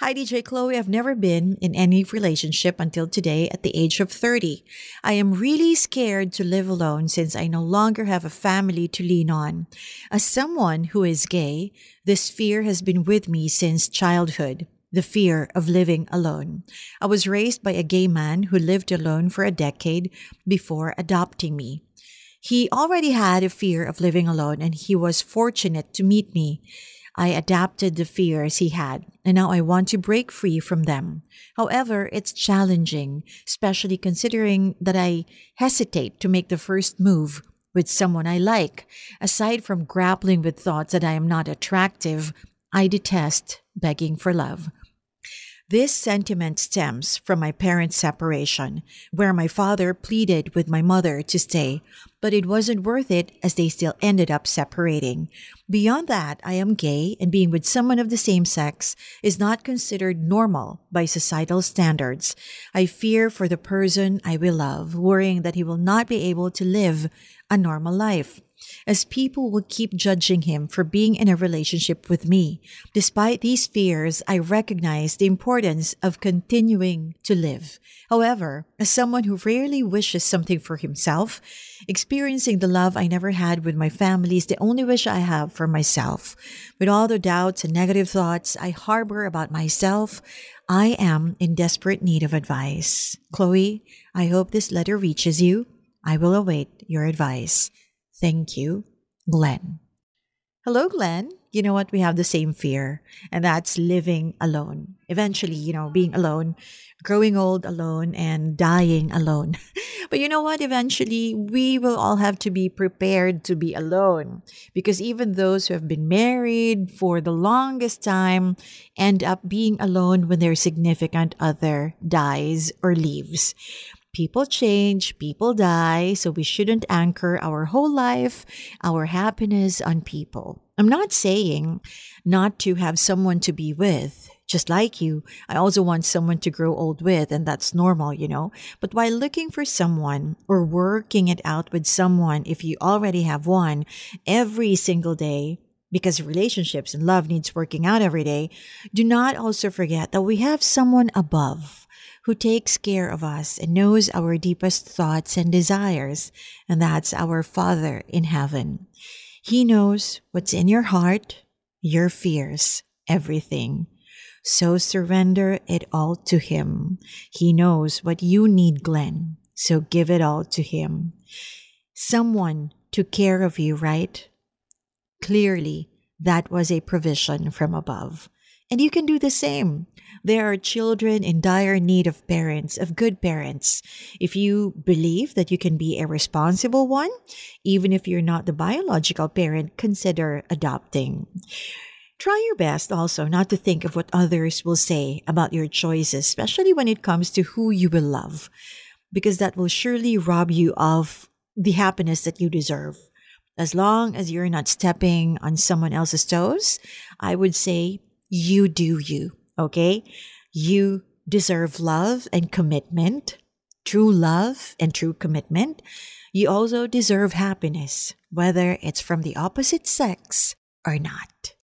Hi, DJ Chloe. I've never been in any relationship until today at the age of 30. I am really scared to live alone since I no longer have a family to lean on. As someone who is gay, this fear has been with me since childhood. The fear of living alone. I was raised by a gay man who lived alone for a decade before adopting me. He already had a fear of living alone and he was fortunate to meet me. I adapted the fears he had, and now I want to break free from them. However, it's challenging, especially considering that I hesitate to make the first move with someone I like. Aside from grappling with thoughts that I am not attractive, I detest begging for love. This sentiment stems from my parents' separation, where my father pleaded with my mother to stay, but it wasn't worth it as they still ended up separating. Beyond that, I am gay and being with someone of the same sex is not considered normal by societal standards. I fear for the person I will love, worrying that he will not be able to live a normal life as people will keep judging him for being in a relationship with me. Despite these fears, I recognize the importance of continuing to live. However, as someone who rarely wishes something for himself, experiencing the love I never had with my family is the only wish I have for myself. With all the doubts and negative thoughts I harbor about myself, I am in desperate need of advice. Chloe, I hope this letter reaches you. I will await your advice. Thank you, Glenn. Hello, Glenn. You know what? We have the same fear, and that's living alone. Eventually, you know, being alone, growing old alone, and dying alone. but you know what? Eventually, we will all have to be prepared to be alone because even those who have been married for the longest time end up being alone when their significant other dies or leaves. People change, people die, so we shouldn't anchor our whole life, our happiness on people. I'm not saying not to have someone to be with. Just like you, I also want someone to grow old with, and that's normal, you know. But while looking for someone or working it out with someone, if you already have one, every single day, because relationships and love needs working out every day, do not also forget that we have someone above who takes care of us and knows our deepest thoughts and desires, and that's our Father in heaven. He knows what's in your heart, your fears, everything. So surrender it all to Him. He knows what you need, Glenn. So give it all to Him. Someone took care of you, right? Clearly, that was a provision from above. And you can do the same. There are children in dire need of parents, of good parents. If you believe that you can be a responsible one, even if you're not the biological parent, consider adopting. Try your best also not to think of what others will say about your choices, especially when it comes to who you will love, because that will surely rob you of the happiness that you deserve. As long as you're not stepping on someone else's toes, I would say you do you, okay? You deserve love and commitment, true love and true commitment. You also deserve happiness, whether it's from the opposite sex or not.